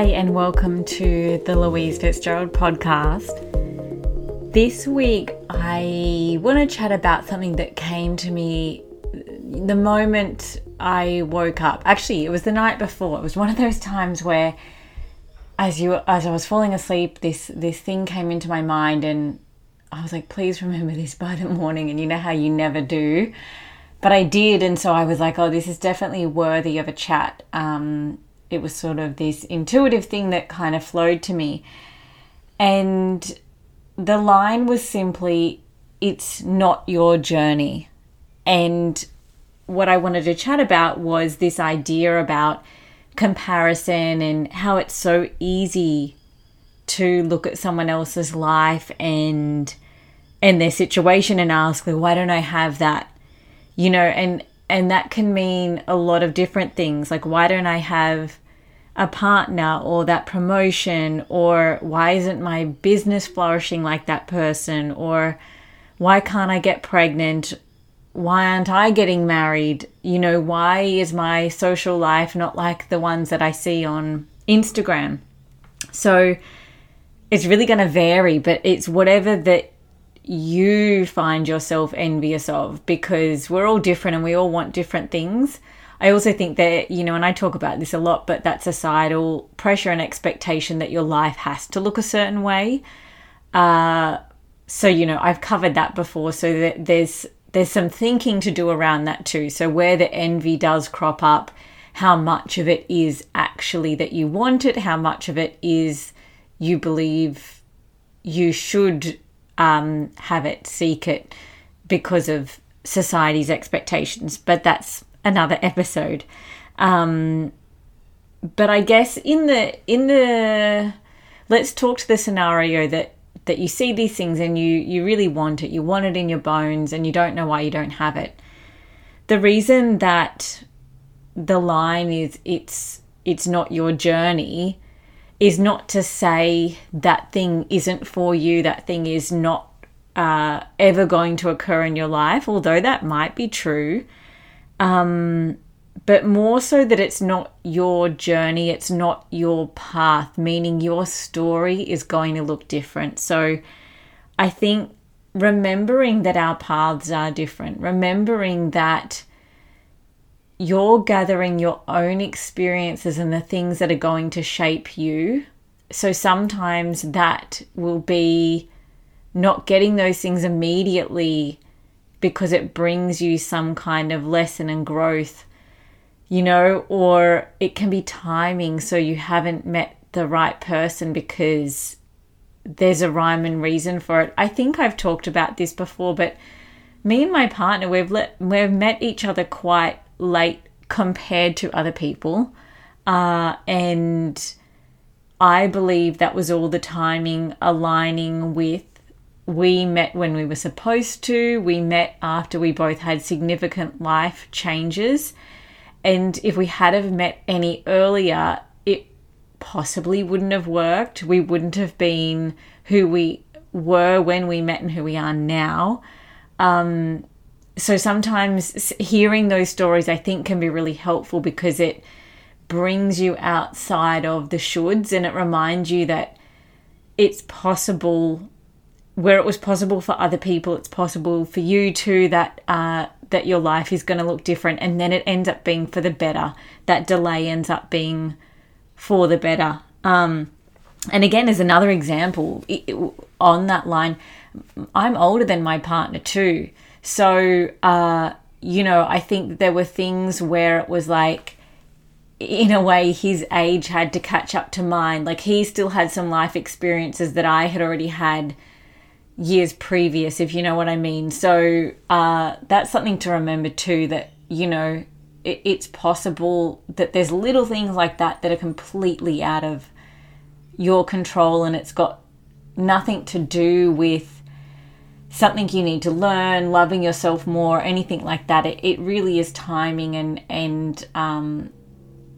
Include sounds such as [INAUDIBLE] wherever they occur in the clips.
Hi, and welcome to the Louise Fitzgerald podcast. This week, I want to chat about something that came to me the moment I woke up. Actually, it was the night before. It was one of those times where, as you as I was falling asleep, this this thing came into my mind, and I was like, "Please remember this by the morning." And you know how you never do, but I did, and so I was like, "Oh, this is definitely worthy of a chat." Um, it was sort of this intuitive thing that kind of flowed to me. And the line was simply, it's not your journey. And what I wanted to chat about was this idea about comparison and how it's so easy to look at someone else's life and and their situation and ask, well, why don't I have that? You know, and and that can mean a lot of different things. Like, why don't I have a partner or that promotion? Or why isn't my business flourishing like that person? Or why can't I get pregnant? Why aren't I getting married? You know, why is my social life not like the ones that I see on Instagram? So it's really going to vary, but it's whatever that you find yourself envious of because we're all different and we all want different things. I also think that, you know, and I talk about this a lot, but that societal pressure and expectation that your life has to look a certain way. Uh, so, you know, I've covered that before. So that there's there's some thinking to do around that too. So where the envy does crop up, how much of it is actually that you want it, how much of it is you believe you should um, have it, seek it because of society's expectations. But that's another [LAUGHS] episode. Um, but I guess in the in the let's talk to the scenario that that you see these things and you you really want it. You want it in your bones and you don't know why you don't have it. The reason that the line is it's it's not your journey is not to say that thing isn't for you, that thing is not uh, ever going to occur in your life, although that might be true. Um, but more so that it's not your journey, it's not your path, meaning your story is going to look different. So I think remembering that our paths are different, remembering that you're gathering your own experiences and the things that are going to shape you. So sometimes that will be not getting those things immediately because it brings you some kind of lesson and growth, you know, or it can be timing so you haven't met the right person because there's a rhyme and reason for it. I think I've talked about this before, but me and my partner we've let, we've met each other quite late compared to other people. Uh, and I believe that was all the timing aligning with we met when we were supposed to. We met after we both had significant life changes. And if we had have met any earlier, it possibly wouldn't have worked. We wouldn't have been who we were when we met and who we are now. Um, so sometimes hearing those stories I think can be really helpful because it brings you outside of the shoulds and it reminds you that it's possible where it was possible for other people it's possible for you too that uh, that your life is going to look different and then it ends up being for the better. That delay ends up being for the better. Um, and again as another example it, it, on that line i'm older than my partner too so, uh, you know, I think there were things where it was like, in a way, his age had to catch up to mine. Like, he still had some life experiences that I had already had years previous, if you know what I mean. So, uh, that's something to remember too that, you know, it, it's possible that there's little things like that that are completely out of your control and it's got nothing to do with something you need to learn, loving yourself more, anything like that. It, it really is timing and and um,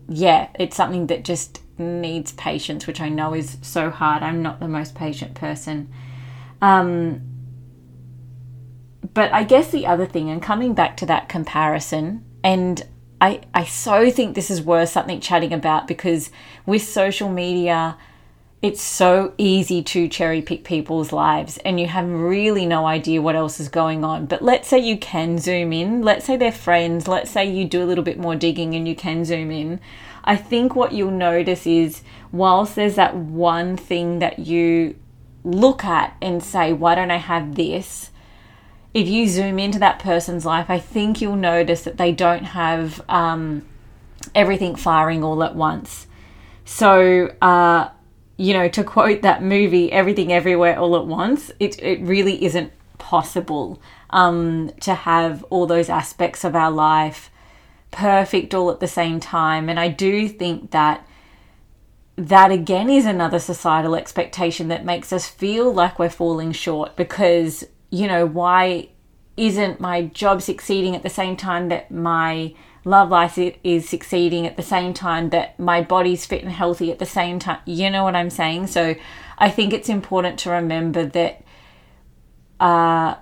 yeah, it's something that just needs patience, which I know is so hard. I'm not the most patient person. Um, but I guess the other thing, and coming back to that comparison, and I, I so think this is worth something chatting about because with social media, it's so easy to cherry pick people's lives and you have really no idea what else is going on. But let's say you can zoom in, let's say they're friends, let's say you do a little bit more digging and you can zoom in. I think what you'll notice is whilst there's that one thing that you look at and say, why don't I have this? If you zoom into that person's life, I think you'll notice that they don't have um, everything firing all at once. So, uh, you know, to quote that movie, Everything Everywhere All at Once, it, it really isn't possible um, to have all those aspects of our life perfect all at the same time. And I do think that that again is another societal expectation that makes us feel like we're falling short because, you know, why isn't my job succeeding at the same time that my love life is succeeding at the same time that my body's fit and healthy at the same time. You know what I'm saying? So I think it's important to remember that uh,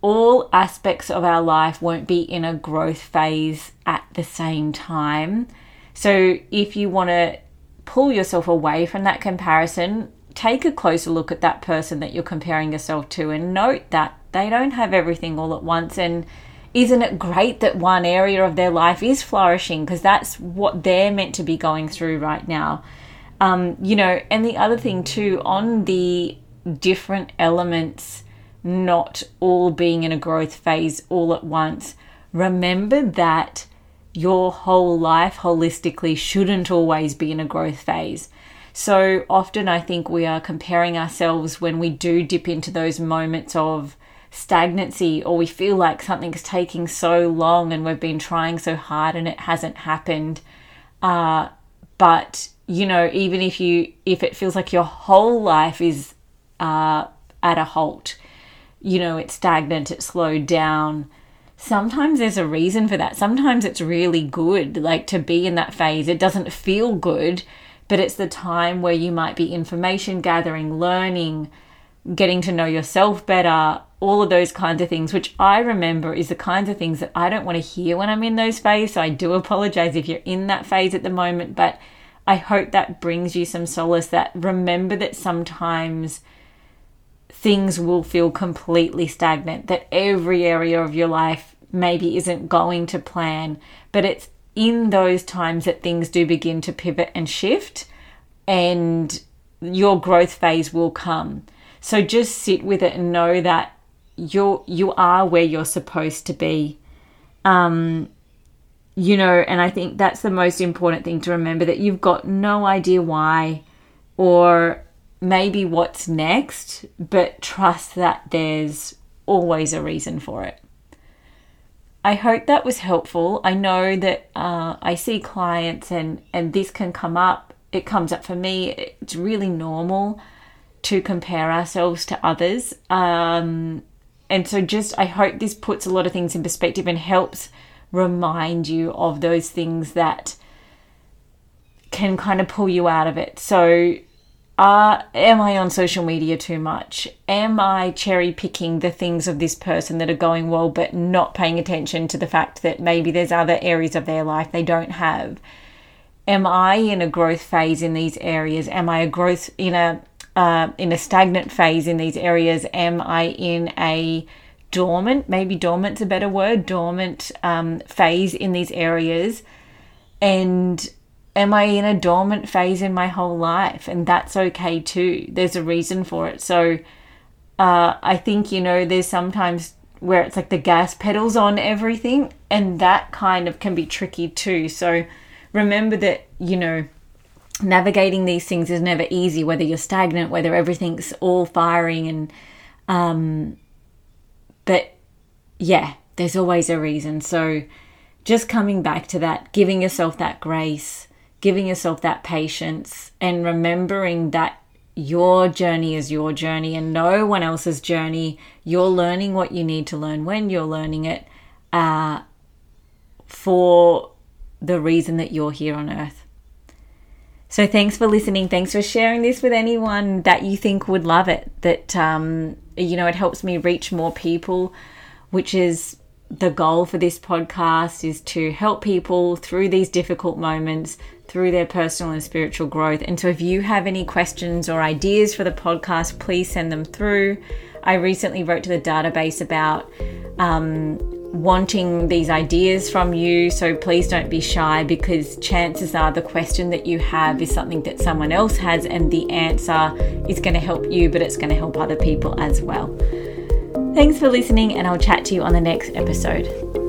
all aspects of our life won't be in a growth phase at the same time. So if you want to pull yourself away from that comparison, take a closer look at that person that you're comparing yourself to and note that they don't have everything all at once and isn't it great that one area of their life is flourishing? Because that's what they're meant to be going through right now. Um, you know and the other thing too on the different elements not all being in a growth phase all at once remember that your whole life holistically shouldn't always be in a growth phase. So often i think we are comparing ourselves when we do dip into those moments of stagnancy or we feel like something's taking so long and we've been trying so hard and it hasn't happened. Uh, but you know even if you if it feels like your whole life is uh, at a halt you know it's stagnant it's slowed down sometimes there's a reason for that. Sometimes it's really good like to be in that phase. It doesn't feel good but it's the time where you might be information gathering learning getting to know yourself better all of those kinds of things, which I remember is the kinds of things that I don't want to hear when I'm in those phases. So I do apologize if you're in that phase at the moment, but I hope that brings you some solace that remember that sometimes things will feel completely stagnant, that every area of your life maybe isn't going to plan, but it's in those times that things do begin to pivot and shift and your growth phase will come. So just sit with it and know that you're you are where you're supposed to be. Um you know and i think that's the most important thing to remember that you've got no idea why or maybe what's next but trust that there's always a reason for it. I hope that was helpful. I know that uh, i see clients and and this can come up. It comes up for me. It's really normal to compare ourselves to others. Um, and so just I hope this puts a lot of things in perspective and helps remind you of those things that can kind of pull you out of it. So uh, am I on social media too much? Am I cherry picking the things of this person that are going well, but not paying attention to the fact that maybe there's other areas of their life they don't have? Am I in a growth phase in these areas? Am I a growth in a uh, in a stagnant phase in these areas? Am I in a dormant, maybe dormant's a better word, dormant um, phase in these areas? And am I in a dormant phase in my whole life? And that's okay too. There's a reason for it. So uh, I think, you know, there's sometimes where it's like the gas pedals on everything, and that kind of can be tricky too. So remember that, you know, navigating these things is never easy, whether you're stagnant, whether everything's all firing and um but yeah, there's always a reason. So just coming back to that, giving yourself that grace, giving yourself that patience and remembering that your journey is your journey and no one else's journey. You're learning what you need to learn when you're learning it uh, for the reason that you're here on earth. So thanks for listening. Thanks for sharing this with anyone that you think would love it. That um, you know, it helps me reach more people, which is the goal for this podcast is to help people through these difficult moments, through their personal and spiritual growth. And so, if you have any questions or ideas for the podcast, please send them through. I recently wrote to the database about um, wanting these ideas from you. So please don't be shy because chances are the question that you have is something that someone else has, and the answer is going to help you, but it's going to help other people as well. Thanks for listening, and I'll chat to you on the next episode.